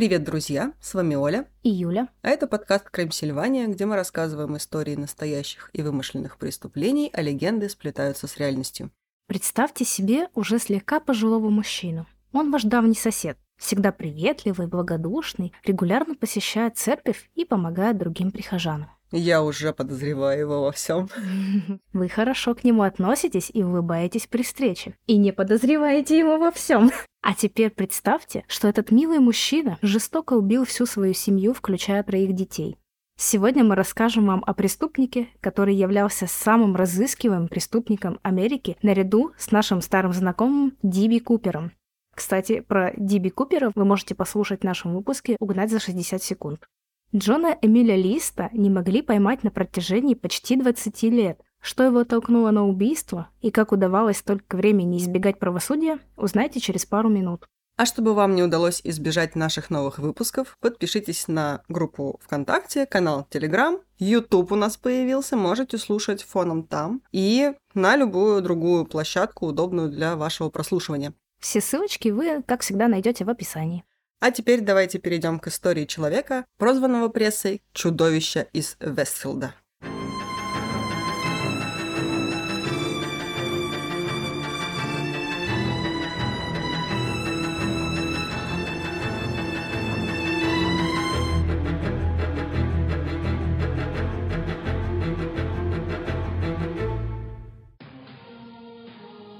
Привет, друзья! С вами Оля. И Юля. А это подкаст «Крым Сильвания», где мы рассказываем истории настоящих и вымышленных преступлений, а легенды сплетаются с реальностью. Представьте себе уже слегка пожилого мужчину. Он ваш давний сосед, всегда приветливый, благодушный, регулярно посещает церковь и помогает другим прихожанам. Я уже подозреваю его во всем. Вы хорошо к нему относитесь и улыбаетесь при встрече. И не подозреваете его во всем. А теперь представьте, что этот милый мужчина жестоко убил всю свою семью, включая троих детей. Сегодня мы расскажем вам о преступнике, который являлся самым разыскиваемым преступником Америки наряду с нашим старым знакомым Диби Купером. Кстати, про Диби Купера вы можете послушать в нашем выпуске «Угнать за 60 секунд». Джона Эмиля Листа не могли поймать на протяжении почти 20 лет. Что его толкнуло на убийство и как удавалось столько времени избегать правосудия, узнаете через пару минут. А чтобы вам не удалось избежать наших новых выпусков, подпишитесь на группу ВКонтакте, канал Телеграм, YouTube у нас появился, можете слушать фоном там и на любую другую площадку, удобную для вашего прослушивания. Все ссылочки вы, как всегда, найдете в описании. А теперь давайте перейдем к истории человека, прозванного прессой «Чудовище из Вестфилда».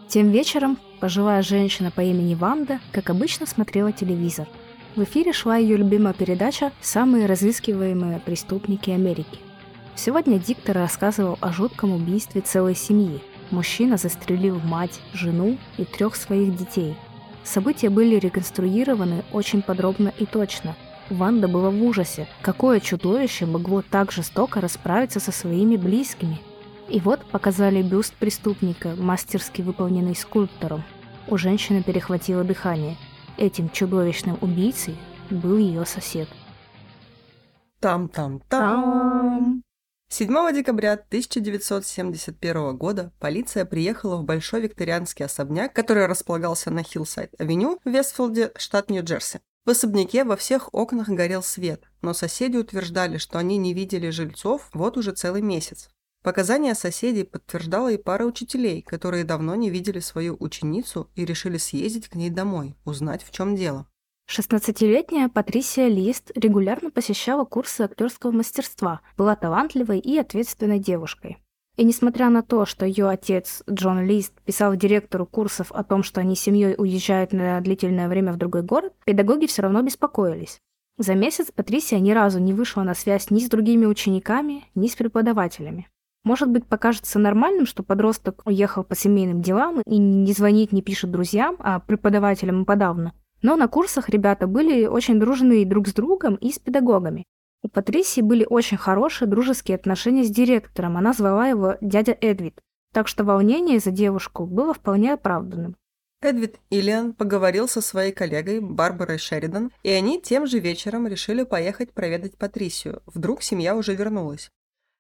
Тем вечером пожилая женщина по имени Ванда, как обычно, смотрела телевизор. В эфире шла ее любимая передача «Самые разыскиваемые преступники Америки». Сегодня диктор рассказывал о жутком убийстве целой семьи. Мужчина застрелил мать, жену и трех своих детей. События были реконструированы очень подробно и точно. Ванда была в ужасе. Какое чудовище могло так жестоко расправиться со своими близкими – и вот показали бюст преступника, мастерски выполненный скульптором. У женщины перехватило дыхание. Этим чудовищным убийцей был ее сосед. Там-там-там. 7 декабря 1971 года полиция приехала в большой викторианский особняк, который располагался на Хиллсайд-авеню в Вестфилде, штат Нью-Джерси. В особняке во всех окнах горел свет, но соседи утверждали, что они не видели жильцов вот уже целый месяц. Показания соседей подтверждала и пара учителей, которые давно не видели свою ученицу и решили съездить к ней домой, узнать, в чем дело. 16-летняя Патрисия Лист регулярно посещала курсы актерского мастерства, была талантливой и ответственной девушкой. И несмотря на то, что ее отец Джон Лист писал директору курсов о том, что они с семьей уезжают на длительное время в другой город, педагоги все равно беспокоились. За месяц Патрисия ни разу не вышла на связь ни с другими учениками, ни с преподавателями. Может быть, покажется нормальным, что подросток уехал по семейным делам и не звонит, не пишет друзьям, а преподавателям и подавно. Но на курсах ребята были очень дружные друг с другом и с педагогами. У Патрисии были очень хорошие дружеские отношения с директором, она звала его дядя Эдвид. Так что волнение за девушку было вполне оправданным. Эдвид Иллиан поговорил со своей коллегой Барбарой Шеридан, и они тем же вечером решили поехать проведать Патрисию. Вдруг семья уже вернулась.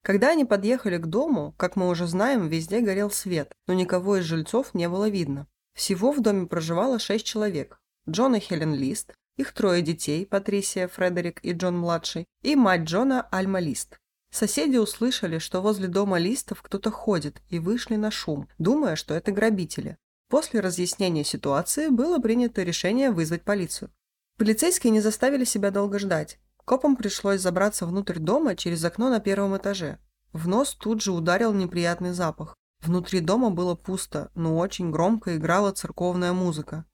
Когда они подъехали к дому, как мы уже знаем, везде горел свет, но никого из жильцов не было видно. Всего в доме проживало шесть человек. Джон и Хелен Лист, их трое детей, Патрисия, Фредерик и Джон-младший, и мать Джона Альма Лист. Соседи услышали, что возле дома Листов кто-то ходит, и вышли на шум, думая, что это грабители. После разъяснения ситуации было принято решение вызвать полицию. Полицейские не заставили себя долго ждать. Копам пришлось забраться внутрь дома через окно на первом этаже. В нос тут же ударил неприятный запах. Внутри дома было пусто, но очень громко играла церковная музыка.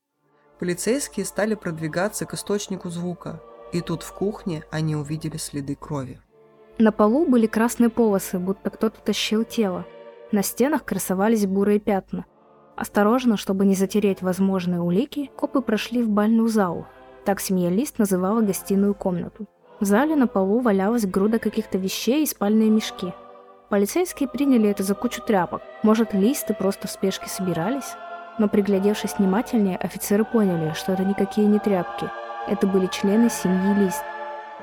Полицейские стали продвигаться к источнику звука, и тут в кухне они увидели следы крови. На полу были красные полосы, будто кто-то тащил тело. На стенах красовались бурые пятна. Осторожно, чтобы не затереть возможные улики, копы прошли в бальную залу. Так семья Лист называла гостиную комнату. В зале на полу валялась груда каких-то вещей и спальные мешки – Полицейские приняли это за кучу тряпок. Может, листы просто в спешке собирались? Но приглядевшись внимательнее, офицеры поняли, что это никакие не тряпки. Это были члены семьи Лист.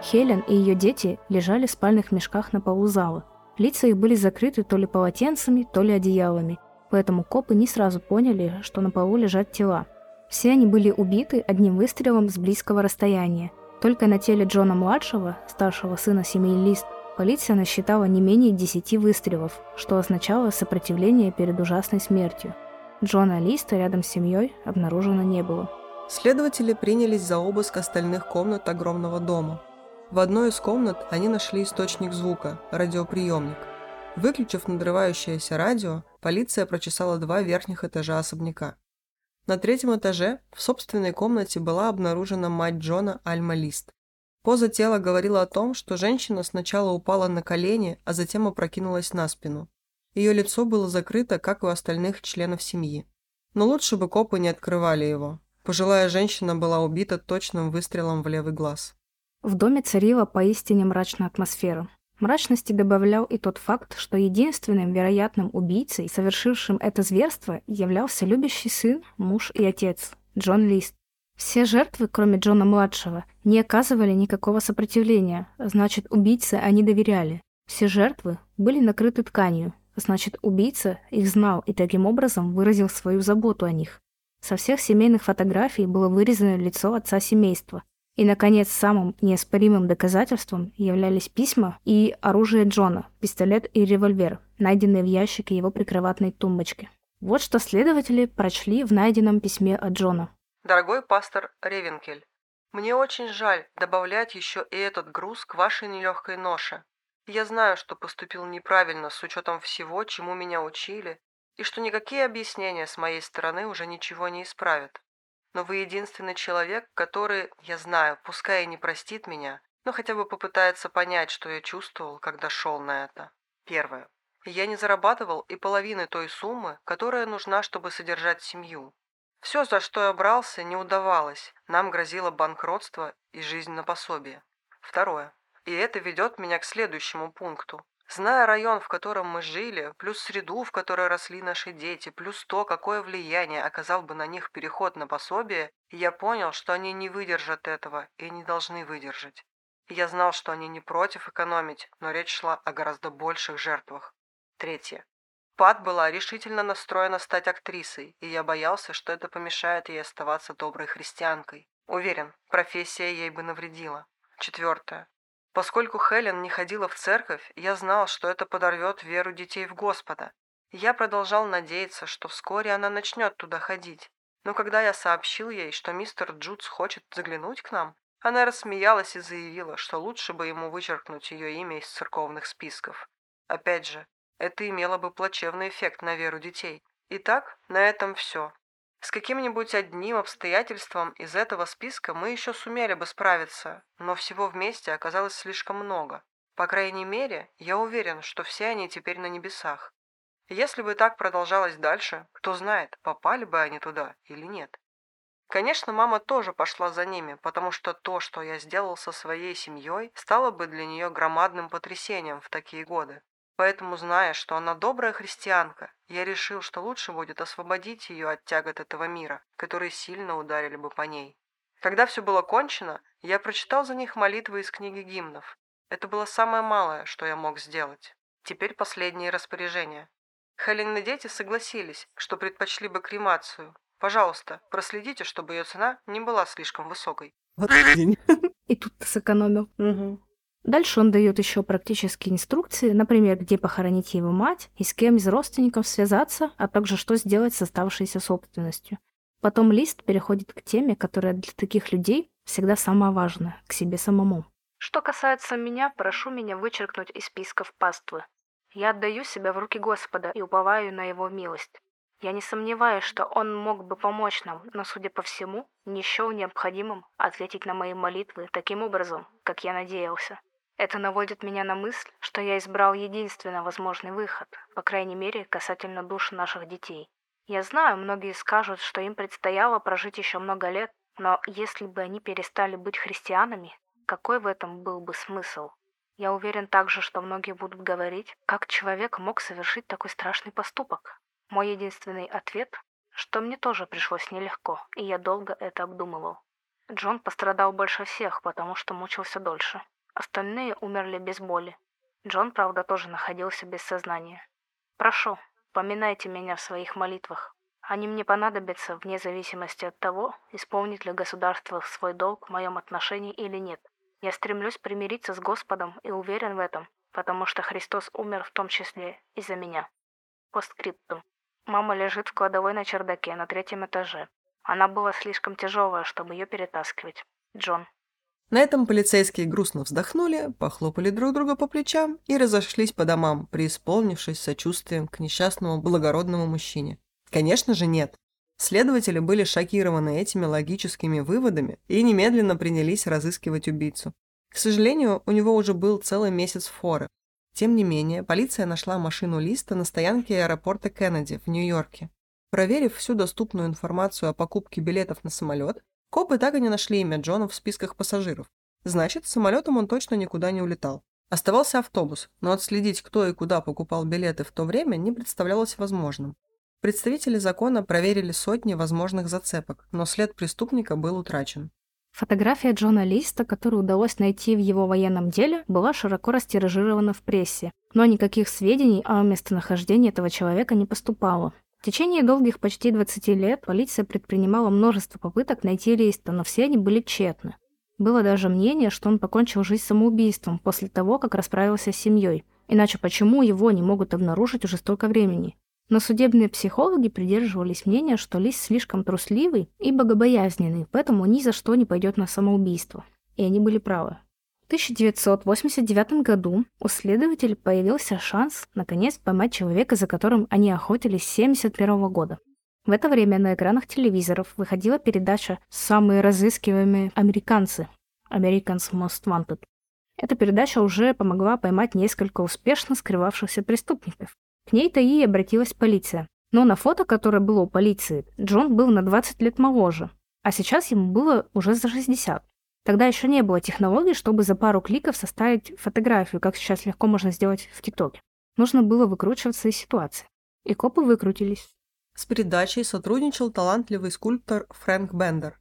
Хелен и ее дети лежали в спальных мешках на полу зала. Лица их были закрыты то ли полотенцами, то ли одеялами, поэтому копы не сразу поняли, что на полу лежат тела. Все они были убиты одним выстрелом с близкого расстояния. Только на теле Джона-младшего, старшего сына семьи Лист, Полиция насчитала не менее 10 выстрелов, что означало сопротивление перед ужасной смертью. Джона Листа рядом с семьей обнаружено не было. Следователи принялись за обыск остальных комнат огромного дома. В одной из комнат они нашли источник звука – радиоприемник. Выключив надрывающееся радио, полиция прочесала два верхних этажа особняка. На третьем этаже в собственной комнате была обнаружена мать Джона Альма Лист. Поза тела говорила о том, что женщина сначала упала на колени, а затем опрокинулась на спину. Ее лицо было закрыто, как у остальных членов семьи. Но лучше бы копы не открывали его. Пожилая женщина была убита точным выстрелом в левый глаз. В доме царила поистине мрачная атмосфера. Мрачности добавлял и тот факт, что единственным вероятным убийцей, совершившим это зверство, являлся любящий сын, муж и отец Джон Лист. Все жертвы, кроме Джона-младшего, не оказывали никакого сопротивления, значит, убийце они доверяли. Все жертвы были накрыты тканью, значит, убийца их знал и таким образом выразил свою заботу о них. Со всех семейных фотографий было вырезано лицо отца семейства. И, наконец, самым неоспоримым доказательством являлись письма и оружие Джона, пистолет и револьвер, найденные в ящике его прикроватной тумбочки. Вот что следователи прочли в найденном письме от Джона. Дорогой пастор Ревенкель, мне очень жаль добавлять еще и этот груз к вашей нелегкой ноше. Я знаю, что поступил неправильно с учетом всего, чему меня учили, и что никакие объяснения с моей стороны уже ничего не исправят. Но вы единственный человек, который, я знаю, пускай и не простит меня, но хотя бы попытается понять, что я чувствовал, когда шел на это. Первое. Я не зарабатывал и половины той суммы, которая нужна, чтобы содержать семью. Все, за что я брался, не удавалось. Нам грозило банкротство и жизнь на пособие. Второе. И это ведет меня к следующему пункту. Зная район, в котором мы жили, плюс среду, в которой росли наши дети, плюс то, какое влияние оказал бы на них переход на пособие, я понял, что они не выдержат этого и не должны выдержать. Я знал, что они не против экономить, но речь шла о гораздо больших жертвах. Третье. Пат была решительно настроена стать актрисой, и я боялся, что это помешает ей оставаться доброй христианкой. Уверен, профессия ей бы навредила. Четвертое. Поскольку Хелен не ходила в церковь, я знал, что это подорвет веру детей в Господа. Я продолжал надеяться, что вскоре она начнет туда ходить. Но когда я сообщил ей, что мистер Джудс хочет заглянуть к нам, она рассмеялась и заявила, что лучше бы ему вычеркнуть ее имя из церковных списков. Опять же, это имело бы плачевный эффект на веру детей. Итак, на этом все. С каким-нибудь одним обстоятельством из этого списка мы еще сумели бы справиться, но всего вместе оказалось слишком много. По крайней мере, я уверен, что все они теперь на небесах. Если бы так продолжалось дальше, кто знает, попали бы они туда или нет. Конечно, мама тоже пошла за ними, потому что то, что я сделал со своей семьей, стало бы для нее громадным потрясением в такие годы. Поэтому, зная, что она добрая христианка, я решил, что лучше будет освободить ее от тягот этого мира, которые сильно ударили бы по ней. Когда все было кончено, я прочитал за них молитвы из книги гимнов. Это было самое малое, что я мог сделать. Теперь последние распоряжения. Хелен и дети согласились, что предпочли бы кремацию. Пожалуйста, проследите, чтобы ее цена не была слишком высокой. Вот И тут ты сэкономил. Угу. Дальше он дает еще практические инструкции, например, где похоронить его мать и с кем из родственников связаться, а также что сделать с оставшейся собственностью. Потом лист переходит к теме, которая для таких людей всегда самая важная – к себе самому. Что касается меня, прошу меня вычеркнуть из списков паствы. Я отдаю себя в руки Господа и уповаю на Его милость. Я не сомневаюсь, что Он мог бы помочь нам, но, судя по всему, не счел необходимым ответить на мои молитвы таким образом, как я надеялся. Это наводит меня на мысль, что я избрал единственно возможный выход, по крайней мере, касательно душ наших детей. Я знаю, многие скажут, что им предстояло прожить еще много лет, но если бы они перестали быть христианами, какой в этом был бы смысл? Я уверен также, что многие будут говорить, как человек мог совершить такой страшный поступок. Мой единственный ответ, что мне тоже пришлось нелегко, и я долго это обдумывал. Джон пострадал больше всех, потому что мучился дольше. Остальные умерли без боли. Джон, правда, тоже находился без сознания. Прошу, поминайте меня в своих молитвах. Они мне понадобятся вне зависимости от того, исполнит ли государство свой долг в моем отношении или нет. Я стремлюсь примириться с Господом и уверен в этом, потому что Христос умер в том числе и за меня. Постскриптум. Мама лежит в кладовой на чердаке на третьем этаже. Она была слишком тяжелая, чтобы ее перетаскивать. Джон. На этом полицейские грустно вздохнули, похлопали друг друга по плечам и разошлись по домам, преисполнившись сочувствием к несчастному благородному мужчине. Конечно же, нет. Следователи были шокированы этими логическими выводами и немедленно принялись разыскивать убийцу. К сожалению, у него уже был целый месяц форы. Тем не менее, полиция нашла машину Листа на стоянке аэропорта Кеннеди в Нью-Йорке. Проверив всю доступную информацию о покупке билетов на самолет, копы так и не нашли имя Джона в списках пассажиров. Значит, самолетом он точно никуда не улетал. Оставался автобус, но отследить, кто и куда покупал билеты в то время, не представлялось возможным. Представители закона проверили сотни возможных зацепок, но след преступника был утрачен. Фотография Джона Листа, которую удалось найти в его военном деле, была широко растиражирована в прессе, но никаких сведений о местонахождении этого человека не поступало. В течение долгих почти 20 лет полиция предпринимала множество попыток найти Листа, но все они были тщетны. Было даже мнение, что он покончил жизнь самоубийством после того, как расправился с семьей. Иначе почему его не могут обнаружить уже столько времени? Но судебные психологи придерживались мнения, что Лис слишком трусливый и богобоязненный, поэтому ни за что не пойдет на самоубийство. И они были правы. В 1989 году у следователей появился шанс наконец поймать человека, за которым они охотились с 1971 года. В это время на экранах телевизоров выходила передача «Самые разыскиваемые американцы» Americans Most Wanted. Эта передача уже помогла поймать несколько успешно скрывавшихся преступников. К ней-то и обратилась полиция. Но на фото, которое было у полиции, Джон был на 20 лет моложе, а сейчас ему было уже за 60. Тогда еще не было технологий, чтобы за пару кликов составить фотографию, как сейчас легко можно сделать в ТикТоке. Нужно было выкручиваться из ситуации. И копы выкрутились. С передачей сотрудничал талантливый скульптор Фрэнк Бендер.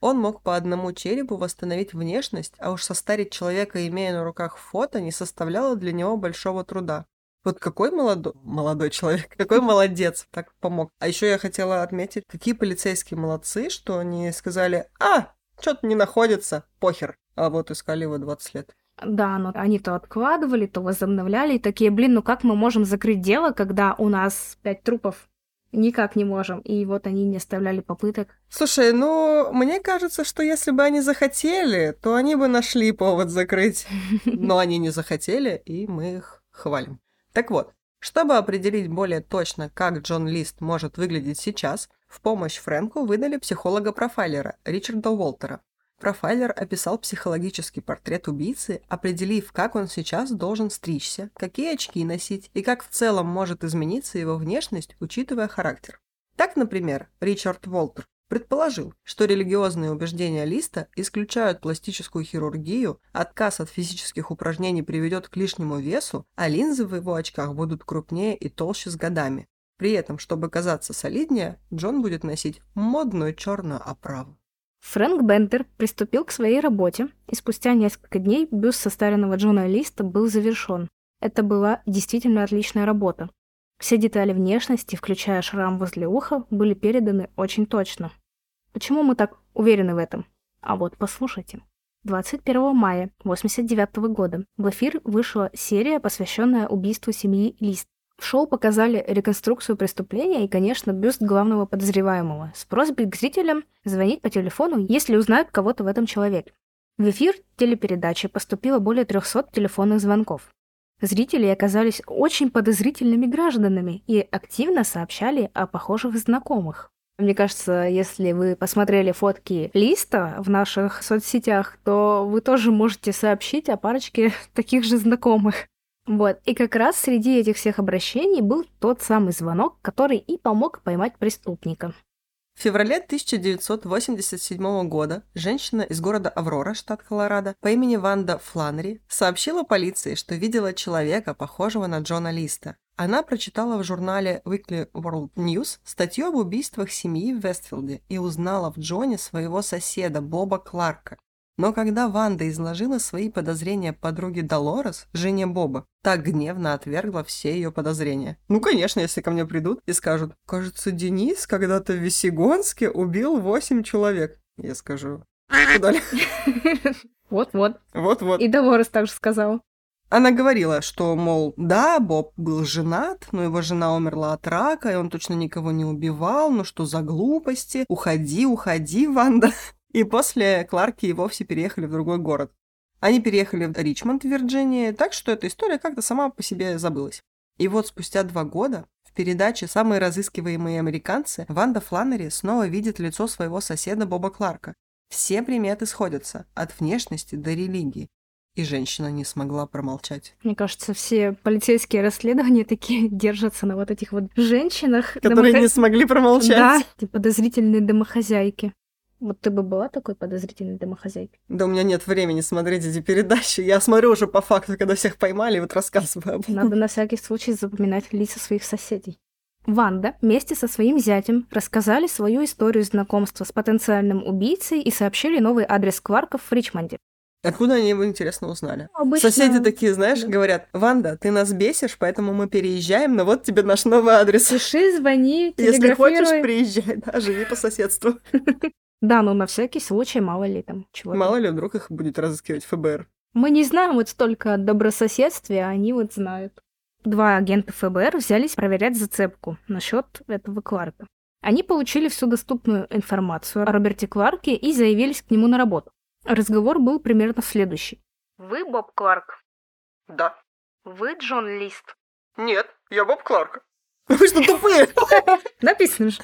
Он мог по одному черепу восстановить внешность, а уж состарить человека, имея на руках фото, не составляло для него большого труда. Вот какой молодой, молодой человек, какой молодец, так помог. А еще я хотела отметить, какие полицейские молодцы, что они сказали, а, что-то не находится, похер. А вот искали его 20 лет. Да, но они то откладывали, то возобновляли, и такие, блин, ну как мы можем закрыть дело, когда у нас пять трупов? Никак не можем. И вот они не оставляли попыток. Слушай, ну, мне кажется, что если бы они захотели, то они бы нашли повод закрыть. Но они не захотели, и мы их хвалим. Так вот, чтобы определить более точно, как Джон Лист может выглядеть сейчас, в помощь Фрэнку выдали психолога-профайлера Ричарда Уолтера. Профайлер описал психологический портрет убийцы, определив, как он сейчас должен стричься, какие очки носить и как в целом может измениться его внешность, учитывая характер. Так, например, Ричард Уолтер предположил, что религиозные убеждения Листа исключают пластическую хирургию, отказ от физических упражнений приведет к лишнему весу, а линзы в его очках будут крупнее и толще с годами. При этом, чтобы казаться солиднее, Джон будет носить модную черную оправу. Фрэнк Бендер приступил к своей работе, и спустя несколько дней бюст состаренного Джона Листа был завершен. Это была действительно отличная работа. Все детали внешности, включая шрам возле уха, были переданы очень точно. Почему мы так уверены в этом? А вот послушайте. 21 мая 1989 года в эфир вышла серия, посвященная убийству семьи Лист. В шоу показали реконструкцию преступления и, конечно, бюст главного подозреваемого с просьбой к зрителям звонить по телефону, если узнают кого-то в этом человеке. В эфир телепередачи поступило более 300 телефонных звонков. Зрители оказались очень подозрительными гражданами и активно сообщали о похожих знакомых. Мне кажется, если вы посмотрели фотки Листа в наших соцсетях, то вы тоже можете сообщить о парочке таких же знакомых. Вот, и как раз среди этих всех обращений был тот самый звонок, который и помог поймать преступника. В феврале 1987 года женщина из города Аврора, штат Колорадо, по имени Ванда Фланнери сообщила полиции, что видела человека, похожего на Джона Листа. Она прочитала в журнале Weekly World News статью об убийствах семьи в Вестфилде и узнала в Джоне своего соседа Боба Кларка. Но когда Ванда изложила свои подозрения подруге Долорес, жене Боба, так гневно отвергла все ее подозрения. Ну, конечно, если ко мне придут и скажут, кажется, Денис когда-то в Весегонске убил восемь человек. Я скажу, Вот-вот. Вот-вот. И Долорес также сказал. Она говорила, что, мол, да, Боб был женат, но его жена умерла от рака, и он точно никого не убивал, ну что за глупости, уходи, уходи, Ванда. И после Кларки и вовсе переехали в другой город. Они переехали в Ричмонд, в Вирджинии, так что эта история как-то сама по себе забылась. И вот спустя два года в передаче «Самые разыскиваемые американцы» Ванда Фланнери снова видит лицо своего соседа Боба Кларка. Все приметы сходятся, от внешности до религии. И женщина не смогла промолчать. Мне кажется, все полицейские расследования такие держатся на вот этих вот женщинах. Которые домохо... не смогли промолчать. Да, подозрительные домохозяйки. Вот ты бы была такой подозрительной домохозяйкой? Да у меня нет времени смотреть эти передачи. Я смотрю уже по факту, когда всех поймали, и вот рассказываю об этом. Надо на всякий случай запоминать лица своих соседей. Ванда вместе со своим зятем рассказали свою историю знакомства с потенциальным убийцей и сообщили новый адрес Кварков в Ричмонде. Откуда они его, интересно, узнали? Обычно... Соседи такие, знаешь, да. говорят, Ванда, ты нас бесишь, поэтому мы переезжаем, но вот тебе наш новый адрес. Пиши, звони, Если хочешь, приезжай, да, живи по соседству. Да, но на всякий случай, мало ли там чего. Мало ли, вдруг их будет разыскивать ФБР. Мы не знаем вот столько о добрососедстве, а они вот знают. Два агента ФБР взялись проверять зацепку насчет этого Кларка. Они получили всю доступную информацию о Роберте Кларке и заявились к нему на работу. Разговор был примерно следующий. «Вы Боб Кларк?» «Да». «Вы Джон Лист?» «Нет, я Боб Кларк». Вы что, тупые? Написано же.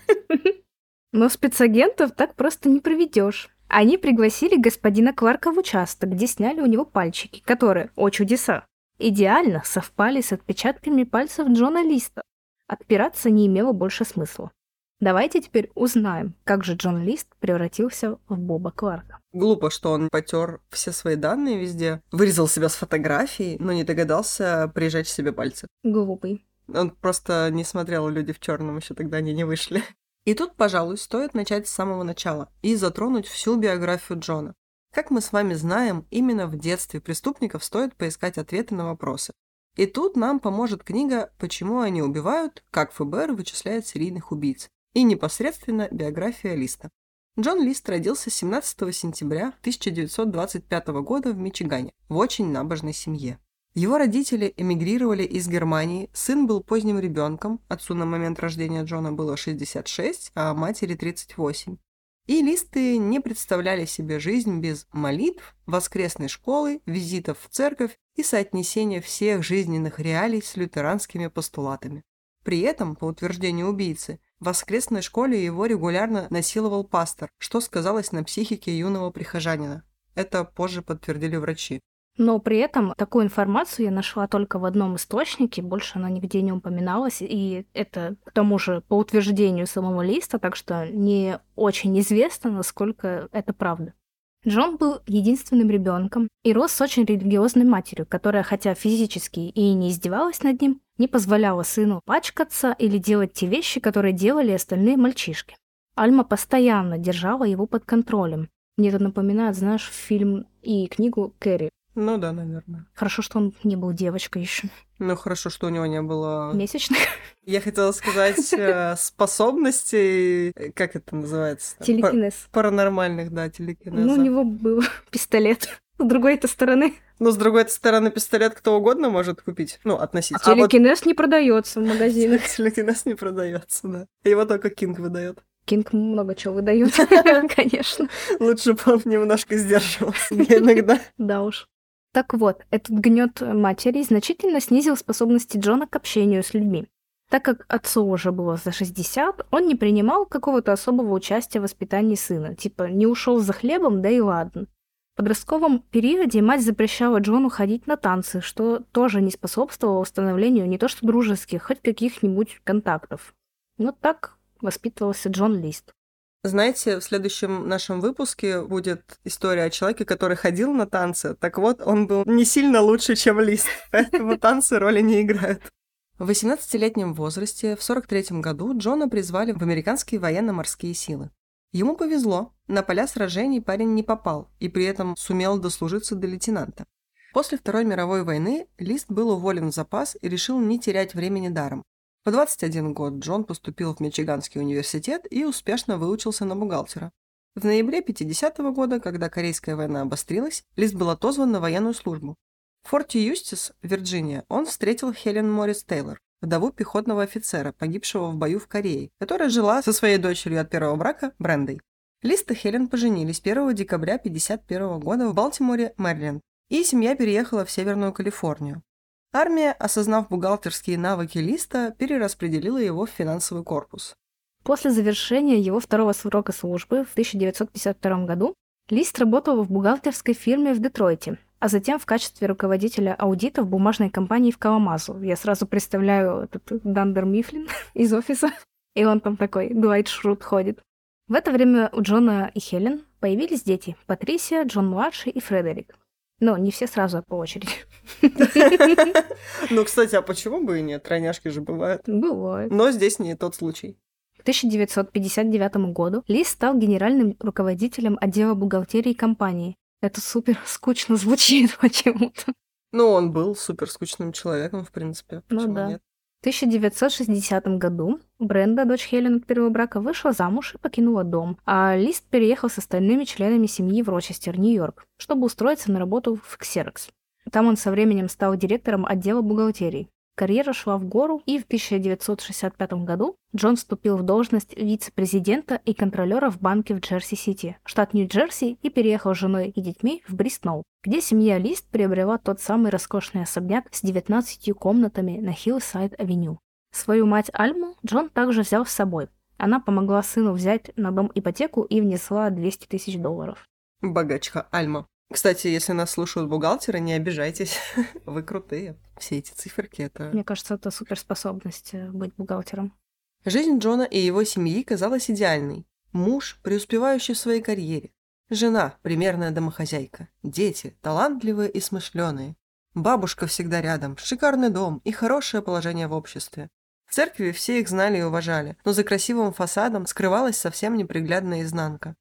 Но спецагентов так просто не проведешь. Они пригласили господина Кларка в участок, где сняли у него пальчики, которые, о чудеса, идеально совпали с отпечатками пальцев Джона Листа. Отпираться не имело больше смысла. Давайте теперь узнаем, как же Джон Лист превратился в Боба Кларка. Глупо, что он потер все свои данные везде, вырезал себя с фотографией, но не догадался прижечь себе пальцы. Глупый. Он просто не смотрел «Люди в черном», еще тогда они не вышли. И тут, пожалуй, стоит начать с самого начала и затронуть всю биографию Джона. Как мы с вами знаем, именно в детстве преступников стоит поискать ответы на вопросы. И тут нам поможет книга «Почему они убивают. Как ФБР вычисляет серийных убийц» и непосредственно биография Листа. Джон Лист родился 17 сентября 1925 года в Мичигане в очень набожной семье. Его родители эмигрировали из Германии, сын был поздним ребенком, отцу на момент рождения Джона было 66, а матери 38. И листы не представляли себе жизнь без молитв, воскресной школы, визитов в церковь и соотнесения всех жизненных реалий с лютеранскими постулатами. При этом, по утверждению убийцы, в воскресной школе его регулярно насиловал пастор, что сказалось на психике юного прихожанина. Это позже подтвердили врачи. Но при этом такую информацию я нашла только в одном источнике, больше она нигде не упоминалась, и это, к тому же, по утверждению самого листа, так что не очень известно, насколько это правда. Джон был единственным ребенком и рос с очень религиозной матерью, которая, хотя физически и не издевалась над ним, не позволяла сыну пачкаться или делать те вещи, которые делали остальные мальчишки. Альма постоянно держала его под контролем. Мне это напоминает, знаешь, фильм и книгу Кэрри. Ну да, наверное. Хорошо, что он не был девочкой еще. Ну хорошо, что у него не было... Месячных? Я хотела сказать э, способностей, как это называется? Телекинез. Паранормальных, да, телекинез. Ну, у него был пистолет. С другой этой стороны. Ну, с другой стороны, пистолет кто угодно может купить. Ну, относительно. А телекинез а вот... не продается в магазинах. Телекинез не продается, да. Его только Кинг выдает. Кинг много чего выдают, конечно. Лучше бы он немножко сдерживал себя иногда. Да уж. Так вот, этот гнет матери значительно снизил способности Джона к общению с людьми. Так как отцу уже было за 60, он не принимал какого-то особого участия в воспитании сына. Типа, не ушел за хлебом, да и ладно. В подростковом периоде мать запрещала Джону ходить на танцы, что тоже не способствовало установлению не то что дружеских, хоть каких-нибудь контактов. Вот так воспитывался Джон Лист. Знаете, в следующем нашем выпуске будет история о человеке, который ходил на танцы. Так вот, он был не сильно лучше, чем Лист, поэтому танцы роли не играют. В 18-летнем возрасте, в 43 году, Джона призвали в американские военно-морские силы. Ему повезло, на поля сражений парень не попал и при этом сумел дослужиться до лейтенанта. После Второй мировой войны Лист был уволен в запас и решил не терять времени даром. В 21 год Джон поступил в Мичиганский университет и успешно выучился на бухгалтера. В ноябре 50 -го года, когда Корейская война обострилась, Лист был отозван на военную службу. В форте Юстис, Вирджиния, он встретил Хелен Моррис Тейлор, вдову пехотного офицера, погибшего в бою в Корее, которая жила со своей дочерью от первого брака Брендой. Лист и Хелен поженились 1 декабря 1951 года в Балтиморе, Мэриленд, и семья переехала в Северную Калифорнию. Армия, осознав бухгалтерские навыки Листа, перераспределила его в финансовый корпус. После завершения его второго срока службы в 1952 году Лист работал в бухгалтерской фирме в Детройте, а затем в качестве руководителя аудита в бумажной компании в Каламазу. Я сразу представляю этот Дандер Мифлин из офиса, и он там такой, Дуайт Шрут ходит. В это время у Джона и Хелен появились дети – Патрисия, Джон-младший и Фредерик. Но не все сразу, а по очереди. Ну, кстати, а почему бы и нет? Тройняшки же бывают. Бывает. Но здесь не тот случай. К 1959 году Ли стал генеральным руководителем отдела бухгалтерии компании. Это супер скучно звучит почему-то. Ну, он был супер скучным человеком, в принципе. Ну Почему да. нет? В 1960 году Бренда, дочь Хелен от первого брака, вышла замуж и покинула дом, а Лист переехал с остальными членами семьи в Рочестер, Нью-Йорк, чтобы устроиться на работу в Xerox. Там он со временем стал директором отдела бухгалтерии. Карьера шла в гору, и в 1965 году Джон вступил в должность вице-президента и контролера в банке в Джерси-Сити, штат Нью-Джерси, и переехал с женой и детьми в Бристоу, где семья Лист приобрела тот самый роскошный особняк с 19 комнатами на Хиллсайд-авеню. Свою мать Альму Джон также взял с собой. Она помогла сыну взять на дом ипотеку и внесла 200 тысяч долларов. Богачка Альма. Кстати, если нас слушают бухгалтеры, не обижайтесь. Вы крутые. Все эти циферки — это... Мне кажется, это суперспособность э, быть бухгалтером. Жизнь Джона и его семьи казалась идеальной. Муж, преуспевающий в своей карьере. Жена, примерная домохозяйка. Дети, талантливые и смышленые. Бабушка всегда рядом, шикарный дом и хорошее положение в обществе. В церкви все их знали и уважали, но за красивым фасадом скрывалась совсем неприглядная изнанка.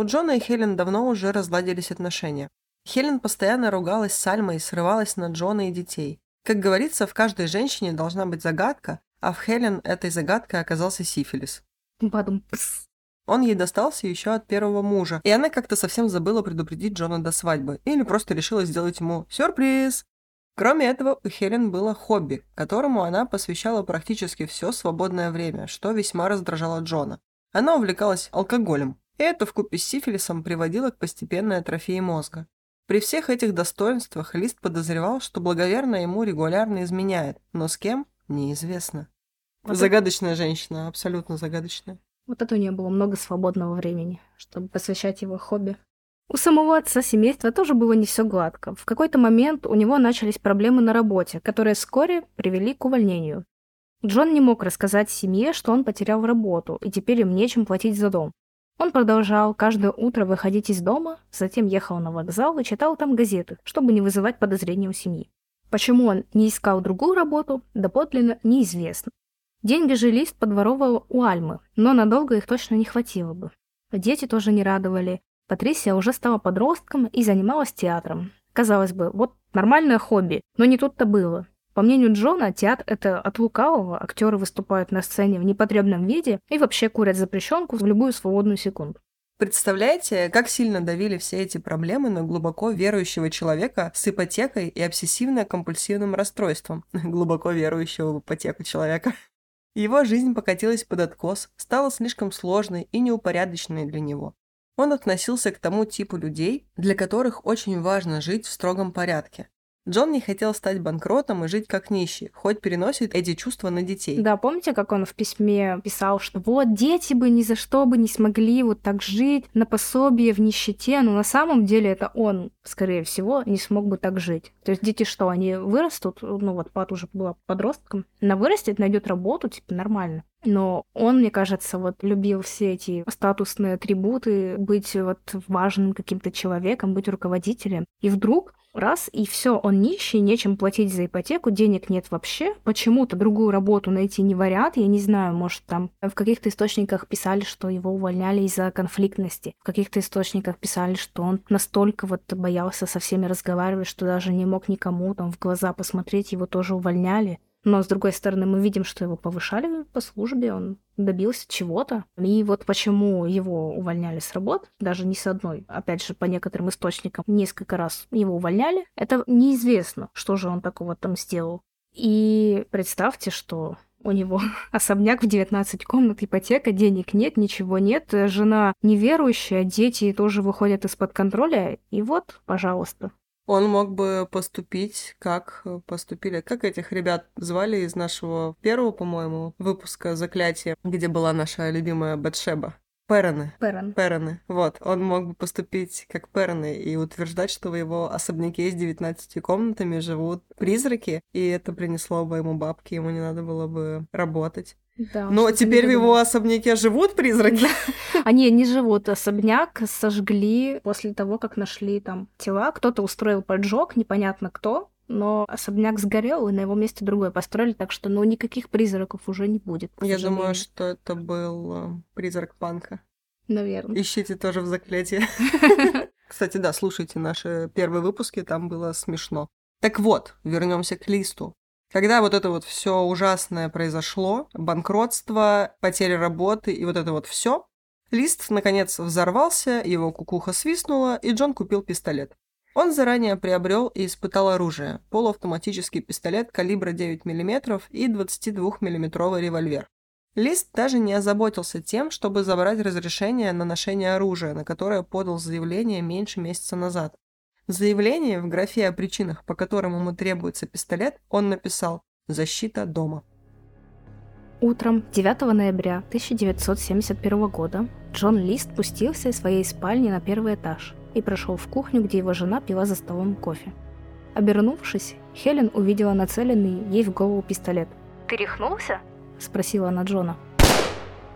У Джона и Хелен давно уже разладились отношения. Хелен постоянно ругалась с Альмой и срывалась на Джона и детей. Как говорится, в каждой женщине должна быть загадка, а в Хелен этой загадкой оказался сифилис. Бадум. Он ей достался еще от первого мужа, и она как-то совсем забыла предупредить Джона до свадьбы, или просто решила сделать ему сюрприз. Кроме этого, у Хелен было хобби, которому она посвящала практически все свободное время, что весьма раздражало Джона. Она увлекалась алкоголем, это вкупе с сифилисом приводило к постепенной атрофии мозга. При всех этих достоинствах Лист подозревал, что благоверно ему регулярно изменяет, но с кем – неизвестно. Вот Загадочная женщина, абсолютно загадочная. Вот это у нее было много свободного времени, чтобы посвящать его хобби. У самого отца семейства тоже было не все гладко. В какой-то момент у него начались проблемы на работе, которые вскоре привели к увольнению. Джон не мог рассказать семье, что он потерял работу, и теперь им нечем платить за дом. Он продолжал каждое утро выходить из дома, затем ехал на вокзал и читал там газеты, чтобы не вызывать подозрений у семьи. Почему он не искал другую работу, доподлинно неизвестно. Деньги же Лист подворовал у Альмы, но надолго их точно не хватило бы. Дети тоже не радовали. Патрисия уже стала подростком и занималась театром. Казалось бы, вот нормальное хобби, но не тут-то было. По мнению Джона, театр — это от лукавого, актеры выступают на сцене в непотребном виде и вообще курят запрещенку в любую свободную секунду. Представляете, как сильно давили все эти проблемы на глубоко верующего человека с ипотекой и обсессивно-компульсивным расстройством глубоко верующего в ипотеку человека? Его жизнь покатилась под откос, стала слишком сложной и неупорядоченной для него. Он относился к тому типу людей, для которых очень важно жить в строгом порядке. Джон не хотел стать банкротом и жить как нищий, хоть переносит эти чувства на детей. Да, помните, как он в письме писал, что вот дети бы ни за что бы не смогли вот так жить на пособие в нищете, но на самом деле это он, скорее всего, не смог бы так жить. То есть дети что, они вырастут, ну вот Пат уже была подростком, она вырастет, найдет работу, типа нормально. Но он, мне кажется, вот любил все эти статусные атрибуты, быть вот важным каким-то человеком, быть руководителем. И вдруг Раз, и все, он нищий, нечем платить за ипотеку, денег нет вообще. Почему-то другую работу найти не вариант, я не знаю, может, там в каких-то источниках писали, что его увольняли из-за конфликтности. В каких-то источниках писали, что он настолько вот боялся со всеми разговаривать, что даже не мог никому там в глаза посмотреть, его тоже увольняли. Но, с другой стороны, мы видим, что его повышали по службе, он добился чего-то. И вот почему его увольняли с работ, даже не с одной, опять же, по некоторым источникам, несколько раз его увольняли, это неизвестно, что же он такого там сделал. И представьте, что у него особняк в 19 комнат, ипотека, денег нет, ничего нет, жена неверующая, дети тоже выходят из-под контроля, и вот, пожалуйста, он мог бы поступить, как поступили, как этих ребят звали из нашего первого, по-моему, выпуска «Заклятие», где была наша любимая Батшеба. Пероны. Перон. Пероны. Вот. Он мог бы поступить как Пероны и утверждать, что в его особняке с 19 комнатами живут призраки, и это принесло бы ему бабки, ему не надо было бы работать. Да, Но теперь в его особняке живут призраки? Они не живут. Особняк сожгли после того, как нашли там тела. Кто-то устроил поджог, непонятно кто, но особняк сгорел, и на его месте другой построили, так что ну никаких призраков уже не будет. Я думаю, что это был э, призрак панка. Наверное. Ищите тоже в заклятии. Кстати, да, слушайте наши первые выпуски, там было смешно. Так вот, вернемся к листу. Когда вот это вот все ужасное произошло, банкротство, потеря работы и вот это вот все, лист наконец взорвался, его кукуха свистнула, и Джон купил пистолет. Он заранее приобрел и испытал оружие – полуавтоматический пистолет калибра 9 мм и 22 миллиметровый револьвер. Лист даже не озаботился тем, чтобы забрать разрешение на ношение оружия, на которое подал заявление меньше месяца назад. В заявлении в графе о причинах, по которым ему требуется пистолет, он написал «Защита дома». Утром 9 ноября 1971 года Джон Лист спустился из своей спальни на первый этаж и прошел в кухню, где его жена пила за столом кофе. Обернувшись, Хелен увидела нацеленный ей в голову пистолет. «Ты рехнулся?» – спросила она Джона.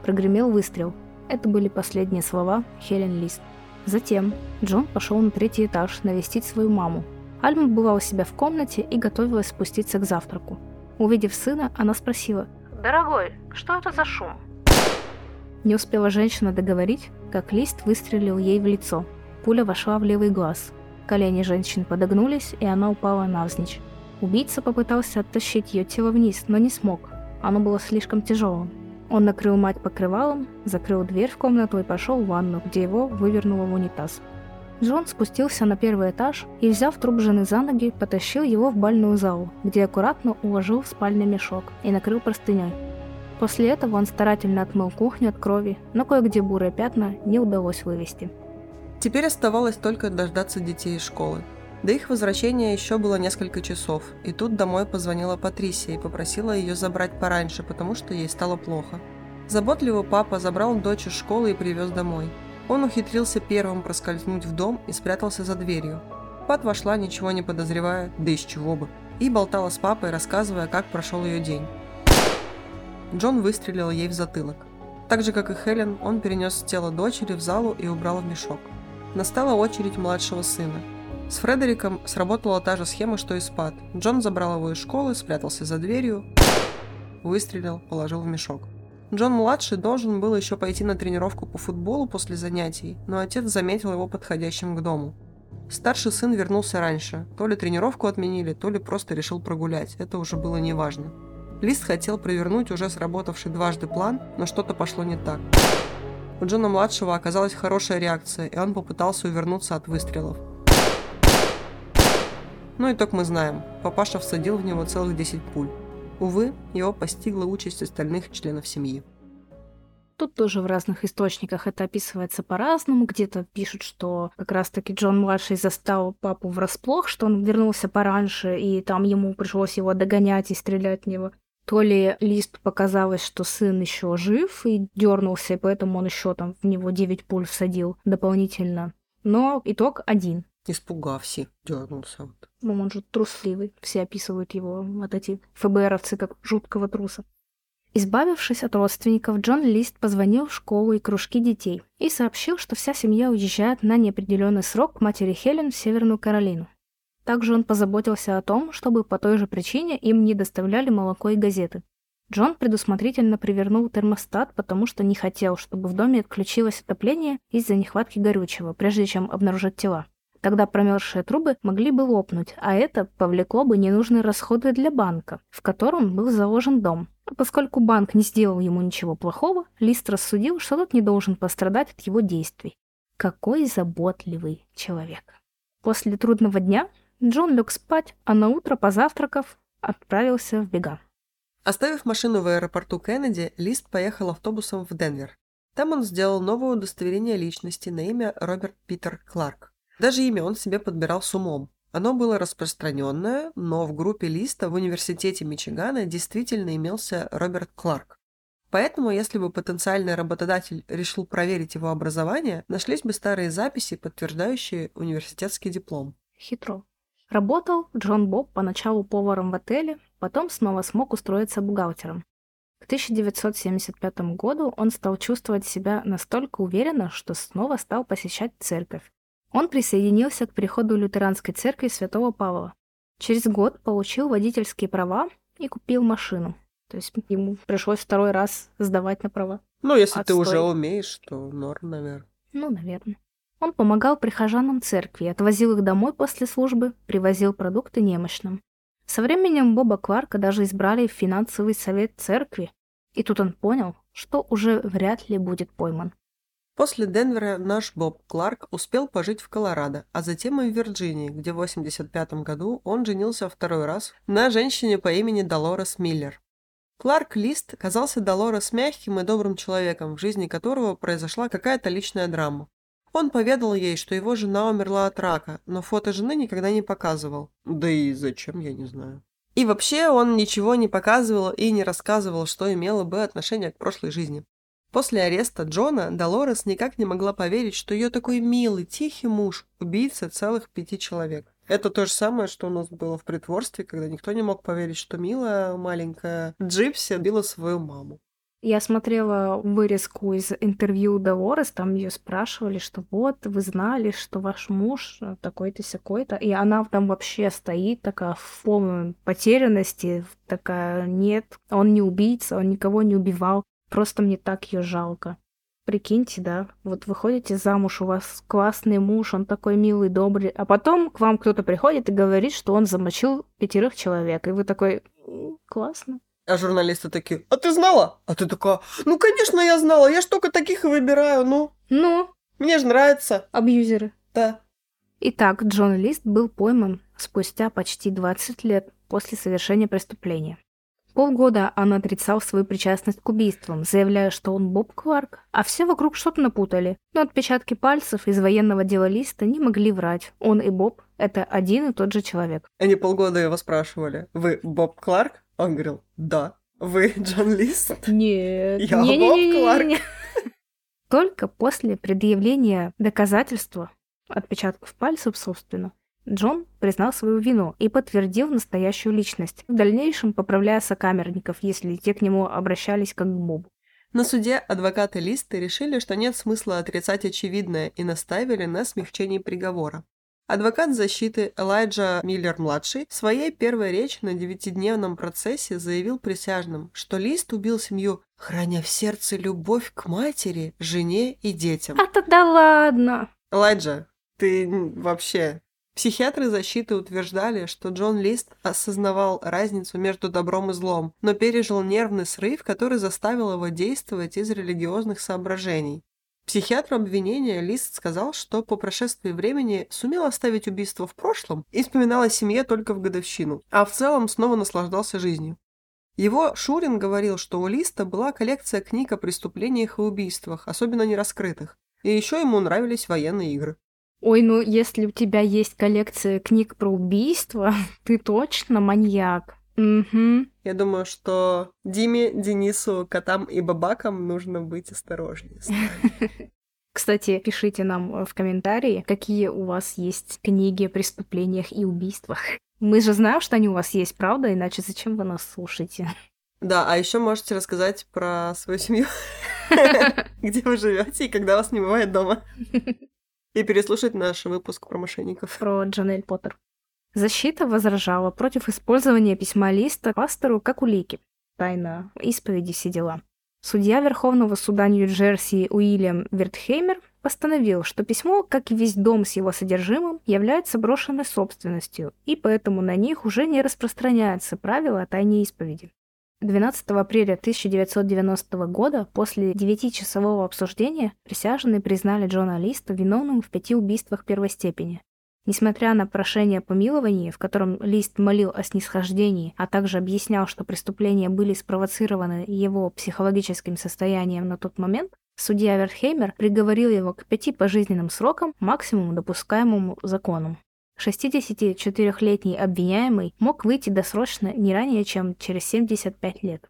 Прогремел выстрел. Это были последние слова Хелен Лист. Затем Джон пошел на третий этаж навестить свою маму. Альма была у себя в комнате и готовилась спуститься к завтраку. Увидев сына, она спросила, «Дорогой, что это за шум?» Не успела женщина договорить, как лист выстрелил ей в лицо. Пуля вошла в левый глаз. Колени женщины подогнулись, и она упала навзничь. Убийца попытался оттащить ее тело вниз, но не смог. Оно было слишком тяжелым. Он накрыл мать покрывалом, закрыл дверь в комнату и пошел в ванну, где его вывернуло в унитаз. Джон спустился на первый этаж и, взяв труп жены за ноги, потащил его в бальную залу, где аккуратно уложил в спальный мешок и накрыл простыней. После этого он старательно отмыл кухню от крови, но кое-где бурые пятна не удалось вывести. Теперь оставалось только дождаться детей из школы. До их возвращения еще было несколько часов, и тут домой позвонила Патрисия и попросила ее забрать пораньше, потому что ей стало плохо. Заботливый папа забрал дочь из школы и привез домой. Он ухитрился первым проскользнуть в дом и спрятался за дверью. Пат вошла, ничего не подозревая, да из чего бы, и болтала с папой, рассказывая, как прошел ее день. Джон выстрелил ей в затылок. Так же, как и Хелен, он перенес тело дочери в залу и убрал в мешок. Настала очередь младшего сына – с Фредериком сработала та же схема, что и с Пат. Джон забрал его из школы, спрятался за дверью, выстрелил, положил в мешок. Джон-младший должен был еще пойти на тренировку по футболу после занятий, но отец заметил его подходящим к дому. Старший сын вернулся раньше. То ли тренировку отменили, то ли просто решил прогулять. Это уже было неважно. Лист хотел провернуть уже сработавший дважды план, но что-то пошло не так. У Джона-младшего оказалась хорошая реакция, и он попытался увернуться от выстрелов. Ну и так мы знаем. Папаша всадил в него целых 10 пуль. Увы, его постигла участь остальных членов семьи. Тут тоже в разных источниках это описывается по-разному. Где-то пишут, что как раз-таки Джон-младший застал папу врасплох, что он вернулся пораньше, и там ему пришлось его догонять и стрелять в него. То ли Лист показалось, что сын еще жив и дернулся, и поэтому он еще там в него 9 пуль всадил дополнительно. Но итог один. Испугався, дернулся. Ну, он же трусливый. Все описывают его, вот эти ФБРовцы, как жуткого труса. Избавившись от родственников, Джон Лист позвонил в школу и кружки детей и сообщил, что вся семья уезжает на неопределенный срок к матери Хелен в Северную Каролину. Также он позаботился о том, чтобы по той же причине им не доставляли молоко и газеты. Джон предусмотрительно привернул термостат, потому что не хотел, чтобы в доме отключилось отопление из-за нехватки горючего, прежде чем обнаружить тела. Тогда промерзшие трубы могли бы лопнуть, а это повлекло бы ненужные расходы для банка, в котором был заложен дом. А поскольку банк не сделал ему ничего плохого, Лист рассудил, что тот не должен пострадать от его действий. Какой заботливый человек. После трудного дня Джон лег спать, а на утро, позавтракав, отправился в бега. Оставив машину в аэропорту Кеннеди, Лист поехал автобусом в Денвер. Там он сделал новое удостоверение личности на имя Роберт Питер Кларк. Даже имя он себе подбирал с умом. Оно было распространенное, но в группе листа в университете Мичигана действительно имелся Роберт Кларк. Поэтому, если бы потенциальный работодатель решил проверить его образование, нашлись бы старые записи, подтверждающие университетский диплом. Хитро. Работал Джон Боб поначалу поваром в отеле, потом снова смог устроиться бухгалтером. К 1975 году он стал чувствовать себя настолько уверенно, что снова стал посещать церковь. Он присоединился к приходу лютеранской церкви святого Павла. Через год получил водительские права и купил машину. То есть ему пришлось второй раз сдавать на права. Ну, если Отстой. ты уже умеешь, то норм, наверное. Ну, наверное. Он помогал прихожанам церкви, отвозил их домой после службы, привозил продукты немощным. Со временем Боба Кларка даже избрали в финансовый совет церкви. И тут он понял, что уже вряд ли будет пойман. После Денвера наш Боб Кларк успел пожить в Колорадо, а затем и в Вирджинии, где в 1985 году он женился второй раз на женщине по имени Долорес Миллер. Кларк Лист казался Долорес мягким и добрым человеком, в жизни которого произошла какая-то личная драма. Он поведал ей, что его жена умерла от рака, но фото жены никогда не показывал. Да и зачем, я не знаю. И вообще он ничего не показывал и не рассказывал, что имело бы отношение к прошлой жизни. После ареста Джона Долорес никак не могла поверить, что ее такой милый, тихий муж – убийца целых пяти человек. Это то же самое, что у нас было в притворстве, когда никто не мог поверить, что милая маленькая Джипси убила свою маму. Я смотрела вырезку из интервью Долорес, там ее спрашивали, что вот, вы знали, что ваш муж такой-то сякой-то, и она там вообще стоит такая в полной потерянности, такая, нет, он не убийца, он никого не убивал. Просто мне так ее жалко. Прикиньте, да, вот выходите замуж, у вас классный муж, он такой милый, добрый, а потом к вам кто-то приходит и говорит, что он замочил пятерых человек, и вы такой, классно. А журналисты такие, а ты знала? А ты такая, ну, конечно, я знала, я ж только таких и выбираю, ну. Ну? Мне же нравится. Абьюзеры. Да. Итак, Джон Лист был пойман спустя почти 20 лет после совершения преступления. Полгода он отрицал свою причастность к убийствам, заявляя, что он Боб Кларк, а все вокруг что-то напутали. Но отпечатки пальцев из военного дела листа не могли врать. Он и Боб — это один и тот же человек. Они полгода его спрашивали, вы Боб Кларк? Он говорил, да. Вы Джон Лист? Нет. Я не, Боб не, не, Кларк. Не, Только после предъявления доказательства, отпечатков пальцев, собственно, Джон признал свою вину и подтвердил настоящую личность, в дальнейшем поправляя сокамерников, если те к нему обращались как к Бобу. На суде адвокаты Листы решили, что нет смысла отрицать очевидное и наставили на смягчении приговора. Адвокат защиты Элайджа Миллер-младший в своей первой речи на девятидневном процессе заявил присяжным, что Лист убил семью, храня в сердце любовь к матери, жене и детям. А то да ладно! Элайджа, ты вообще Психиатры защиты утверждали, что Джон Лист осознавал разницу между добром и злом, но пережил нервный срыв, который заставил его действовать из религиозных соображений. Психиатру обвинения Лист сказал, что по прошествии времени сумел оставить убийство в прошлом и вспоминал о семье только в годовщину, а в целом снова наслаждался жизнью. Его Шурин говорил, что у Листа была коллекция книг о преступлениях и убийствах, особенно нераскрытых. И еще ему нравились военные игры. Ой, ну если у тебя есть коллекция книг про убийства, ты точно маньяк. Угу. Я думаю, что Диме, Денису, котам и бабакам нужно быть осторожнее. Кстати, пишите нам в комментарии, какие у вас есть книги о преступлениях и убийствах. Мы же знаем, что они у вас есть, правда? Иначе зачем вы нас слушаете? Да, а еще можете рассказать про свою семью, где вы живете и когда вас не бывает дома. И переслушать наш выпуск про мошенников. Про Джанель Поттер. Защита возражала против использования письма Листа пастору как улики. Тайна исповеди все дела. Судья Верховного суда Нью-Джерси Уильям Вертхеймер постановил, что письмо, как и весь дом с его содержимым, является брошенной собственностью, и поэтому на них уже не распространяются правила о тайне исповеди. 12 апреля 1990 года, после девятичасового обсуждения, присяжные признали Джона Листа виновным в пяти убийствах первой степени. Несмотря на прошение о помиловании, в котором Лист молил о снисхождении, а также объяснял, что преступления были спровоцированы его психологическим состоянием на тот момент, судья Вертхеймер приговорил его к пяти пожизненным срокам, максимум допускаемому законом. 64-летний обвиняемый мог выйти досрочно не ранее, чем через 75 лет.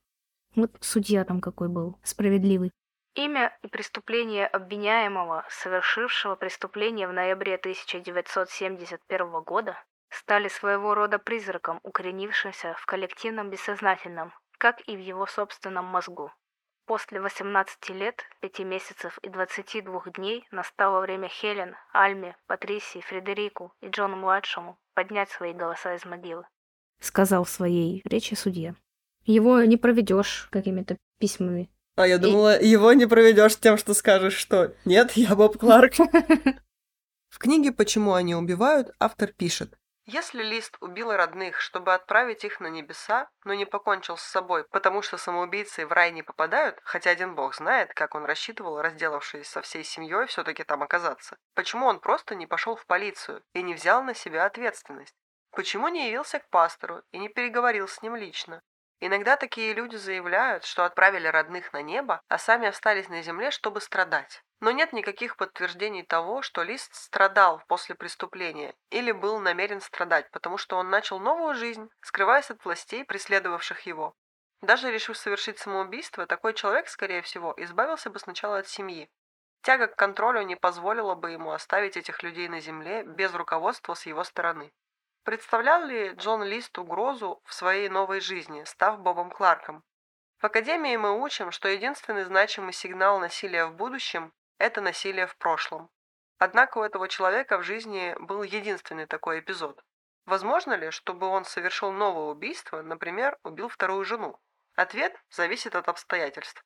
Вот судья там какой был, справедливый. Имя и преступление обвиняемого, совершившего преступление в ноябре 1971 года, стали своего рода призраком, укоренившимся в коллективном бессознательном, как и в его собственном мозгу. После 18 лет, 5 месяцев и 22 дней настало время Хелен, Альме, Патрисии, Фредерику и Джону-младшему поднять свои голоса из могилы. Сказал в своей речи судья. Его не проведешь какими-то письмами а я думала, и... его не проведешь тем, что скажешь, что нет, я Боб Кларк. В книге «Почему они убивают» автор пишет. Если Лист убил родных, чтобы отправить их на небеса, но не покончил с собой, потому что самоубийцы в рай не попадают, хотя один бог знает, как он рассчитывал, разделавшись со всей семьей, все-таки там оказаться, почему он просто не пошел в полицию и не взял на себя ответственность? Почему не явился к пастору и не переговорил с ним лично? Иногда такие люди заявляют, что отправили родных на небо, а сами остались на земле, чтобы страдать. Но нет никаких подтверждений того, что Лист страдал после преступления или был намерен страдать, потому что он начал новую жизнь, скрываясь от властей, преследовавших его. Даже решив совершить самоубийство, такой человек, скорее всего, избавился бы сначала от семьи. Тяга к контролю не позволила бы ему оставить этих людей на земле без руководства с его стороны. Представлял ли Джон Лист угрозу в своей новой жизни, став Бобом Кларком? В Академии мы учим, что единственный значимый сигнал насилия в будущем – это насилие в прошлом. Однако у этого человека в жизни был единственный такой эпизод. Возможно ли, чтобы он совершил новое убийство, например, убил вторую жену? Ответ зависит от обстоятельств.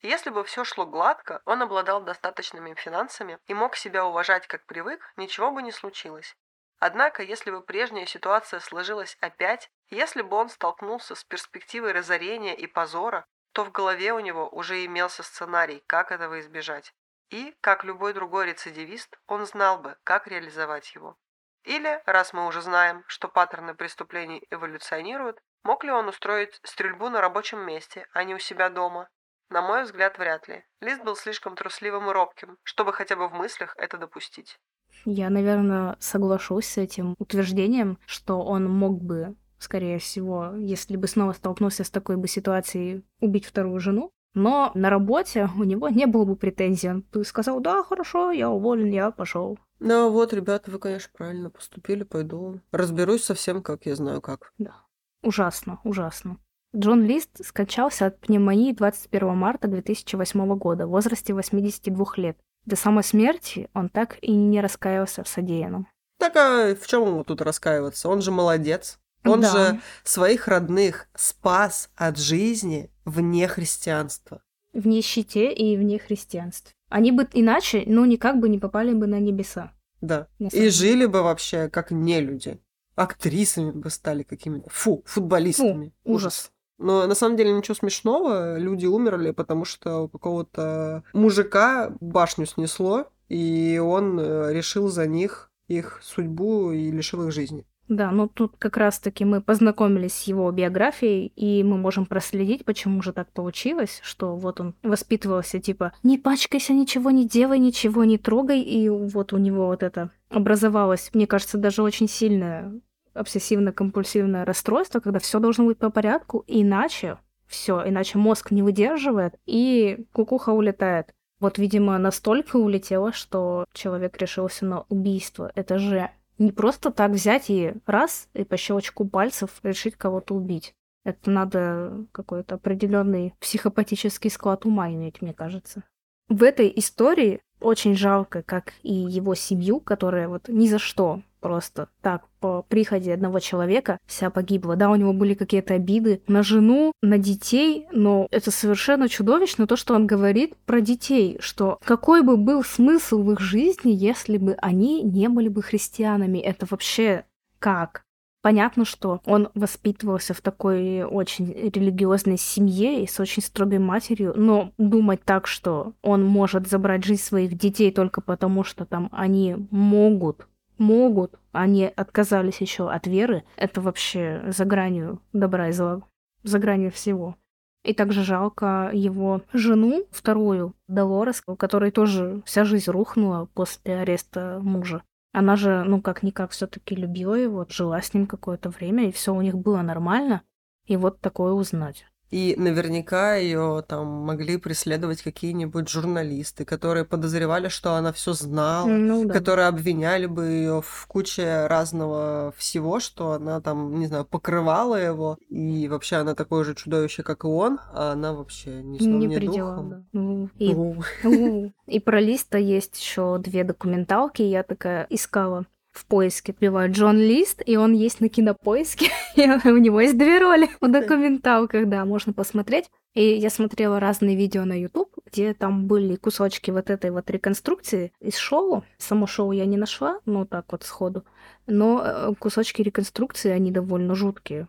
Если бы все шло гладко, он обладал достаточными финансами и мог себя уважать как привык, ничего бы не случилось. Однако, если бы прежняя ситуация сложилась опять, если бы он столкнулся с перспективой разорения и позора, то в голове у него уже имелся сценарий, как этого избежать. И, как любой другой рецидивист, он знал бы, как реализовать его. Или, раз мы уже знаем, что паттерны преступлений эволюционируют, мог ли он устроить стрельбу на рабочем месте, а не у себя дома? На мой взгляд, вряд ли. Лист был слишком трусливым и робким, чтобы хотя бы в мыслях это допустить. Я, наверное, соглашусь с этим утверждением, что он мог бы, скорее всего, если бы снова столкнулся с такой бы ситуацией, убить вторую жену. Но на работе у него не было бы претензий. Он бы сказал, да, хорошо, я уволен, я пошел. Ну вот, ребята, вы, конечно, правильно поступили, пойду. Разберусь совсем, как я знаю как. Да. Ужасно, ужасно. Джон Лист скончался от пневмонии 21 марта 2008 года в возрасте 82 лет. До самой смерти он так и не раскаялся в содеянном. Так а в чем ему тут раскаиваться? Он же молодец. Он да. же своих родных спас от жизни вне христианства. В нищете и вне христианства. Они бы иначе, ну, никак бы не попали бы на небеса. Да. И жили бы вообще как не люди. Актрисами бы стали какими-то. Фу, футболистами. Фу, ужас. Но на самом деле ничего смешного. Люди умерли, потому что у какого-то мужика башню снесло, и он э, решил за них их судьбу и лишил их жизни. Да, ну тут как раз-таки мы познакомились с его биографией, и мы можем проследить, почему же так получилось, что вот он воспитывался типа «не пачкайся, ничего не делай, ничего не трогай», и вот у него вот это образовалось, мне кажется, даже очень сильное обсессивно-компульсивное расстройство, когда все должно быть по порядку, иначе все, иначе мозг не выдерживает, и кукуха улетает. Вот, видимо, настолько улетело, что человек решился на убийство. Это же не просто так взять и раз, и по щелчку пальцев решить кого-то убить. Это надо какой-то определенный психопатический склад ума иметь, мне кажется. В этой истории очень жалко, как и его семью, которая вот ни за что просто так по приходе одного человека вся погибла. Да, у него были какие-то обиды на жену, на детей, но это совершенно чудовищно то, что он говорит про детей, что какой бы был смысл в их жизни, если бы они не были бы христианами. Это вообще как? Понятно, что он воспитывался в такой очень религиозной семье и с очень строгой матерью, но думать так, что он может забрать жизнь своих детей только потому, что там они могут могут, они отказались еще от веры, это вообще за гранью добра и зла, за гранью всего. И также жалко его жену, вторую, Долорес, у которой тоже вся жизнь рухнула после ареста мужа. Она же, ну, как-никак все таки любила его, жила с ним какое-то время, и все у них было нормально. И вот такое узнать. И наверняка ее там могли преследовать какие-нибудь журналисты, которые подозревали, что она все знала, ну, да. которые обвиняли бы ее в куче разного всего, что она там, не знаю, покрывала его, и вообще она такое же чудовище, как и он, а она вообще ни сном, не ни духом. Да. Ну, и, и про Листа есть еще две документалки, я такая искала в поиске вбиваю Джон Лист, и он есть на кинопоиске. у него есть две роли в документалках, да, можно посмотреть. И я смотрела разные видео на YouTube, где там были кусочки вот этой вот реконструкции из шоу. Само шоу я не нашла, ну так вот сходу. Но э, кусочки реконструкции, они довольно жуткие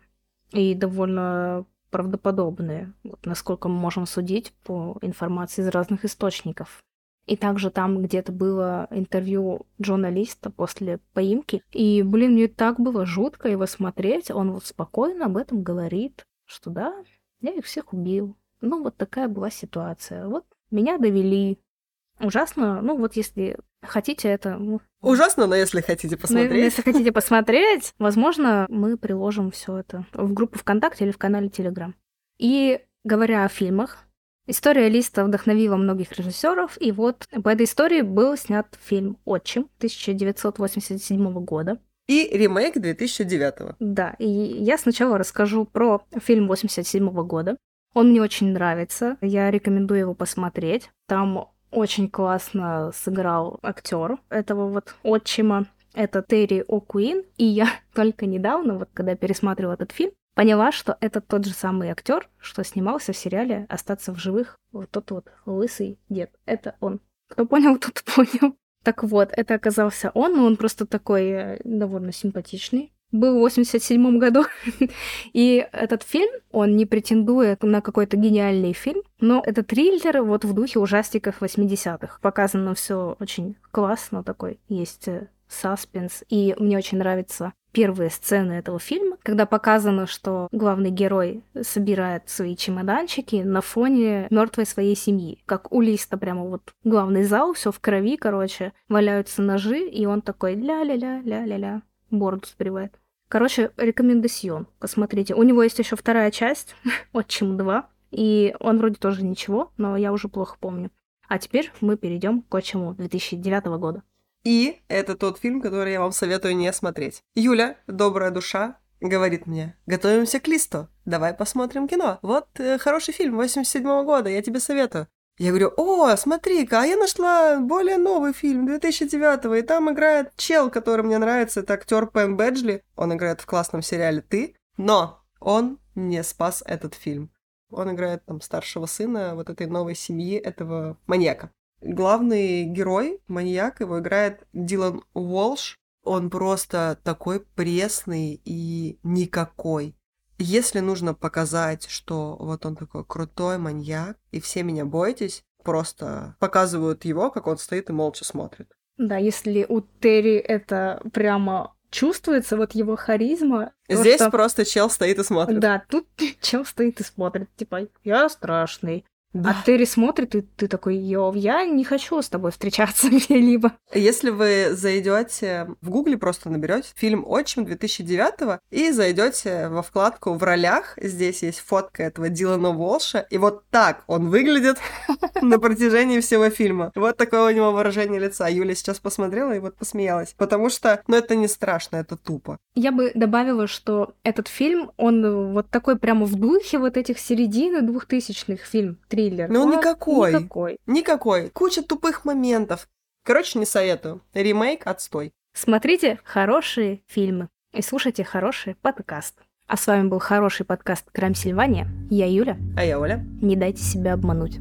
и довольно правдоподобные, вот насколько мы можем судить по информации из разных источников. И также там где-то было интервью журналиста после поимки. И, блин, мне так было жутко его смотреть. Он вот спокойно об этом говорит, что да, я их всех убил. Ну, вот такая была ситуация. Вот меня довели. Ужасно. Ну, вот если хотите это... Ну, Ужасно, но если хотите посмотреть. Ну, если хотите посмотреть, возможно, мы приложим все это в группу ВКонтакте или в канале Телеграм. И говоря о фильмах, История Листа вдохновила многих режиссеров, и вот по этой истории был снят фильм «Отчим» 1987 года. И ремейк 2009. Да, и я сначала расскажу про фильм 87 года. Он мне очень нравится, я рекомендую его посмотреть. Там очень классно сыграл актер этого вот отчима. Это Терри О'Куин. И я только недавно, вот когда пересматривала этот фильм, поняла, что это тот же самый актер, что снимался в сериале «Остаться в живых». Вот тот вот лысый дед. Это он. Кто понял, тот понял. Так вот, это оказался он, но он просто такой э, довольно симпатичный. Был в 87 году. И этот фильм, он не претендует на какой-то гениальный фильм, но это триллер вот в духе ужастиков 80-х. Показано все очень классно такой. Есть э, саспенс. И мне очень нравится первые сцены этого фильма, когда показано, что главный герой собирает свои чемоданчики на фоне мертвой своей семьи. Как у Листа прямо вот главный зал, все в крови, короче, валяются ножи, и он такой ля-ля-ля, ля-ля-ля, бороду сбривает. Короче, рекомендацион. Посмотрите. У него есть еще вторая часть, Отчим 2, и он вроде тоже ничего, но я уже плохо помню. А теперь мы перейдем к Отчиму 2009 года. И это тот фильм, который я вам советую не смотреть. Юля, добрая душа, говорит мне, готовимся к листу, давай посмотрим кино. Вот э, хороший фильм 87 -го года, я тебе советую. Я говорю, о, смотри-ка, а я нашла более новый фильм 2009 и там играет чел, который мне нравится, это актер Пен Бэджли. Он играет в классном сериале «Ты», но он не спас этот фильм. Он играет там старшего сына вот этой новой семьи, этого маньяка. Главный герой, маньяк, его играет Дилан Уолш. Он просто такой пресный и никакой. Если нужно показать, что вот он такой крутой маньяк, и все меня бойтесь, просто показывают его, как он стоит и молча смотрит. Да, если у Терри это прямо чувствуется вот его харизма. Здесь что... просто чел стоит и смотрит. Да, тут чел стоит и смотрит, типа, я страшный. Да. А Терри смотрит, и ты такой, йо, я не хочу с тобой встречаться где-либо. Если вы зайдете в Гугле, просто наберете фильм Отчим 2009 и зайдете во вкладку в ролях, здесь есть фотка этого Дилана Волша, и вот так он выглядит на протяжении всего фильма. Вот такое у него выражение лица. Юля сейчас посмотрела и вот посмеялась. Потому что, ну, это не страшно, это тупо. Я бы добавила, что этот фильм, он вот такой прямо в духе вот этих середины двухтысячных фильм триллер. Ну, Он никакой. Никакой. Никакой. Куча тупых моментов. Короче, не советую. Ремейк отстой. Смотрите хорошие фильмы и слушайте хороший подкаст. А с вами был хороший подкаст Крам Сильвания. Я Юля. А я Оля. Не дайте себя обмануть.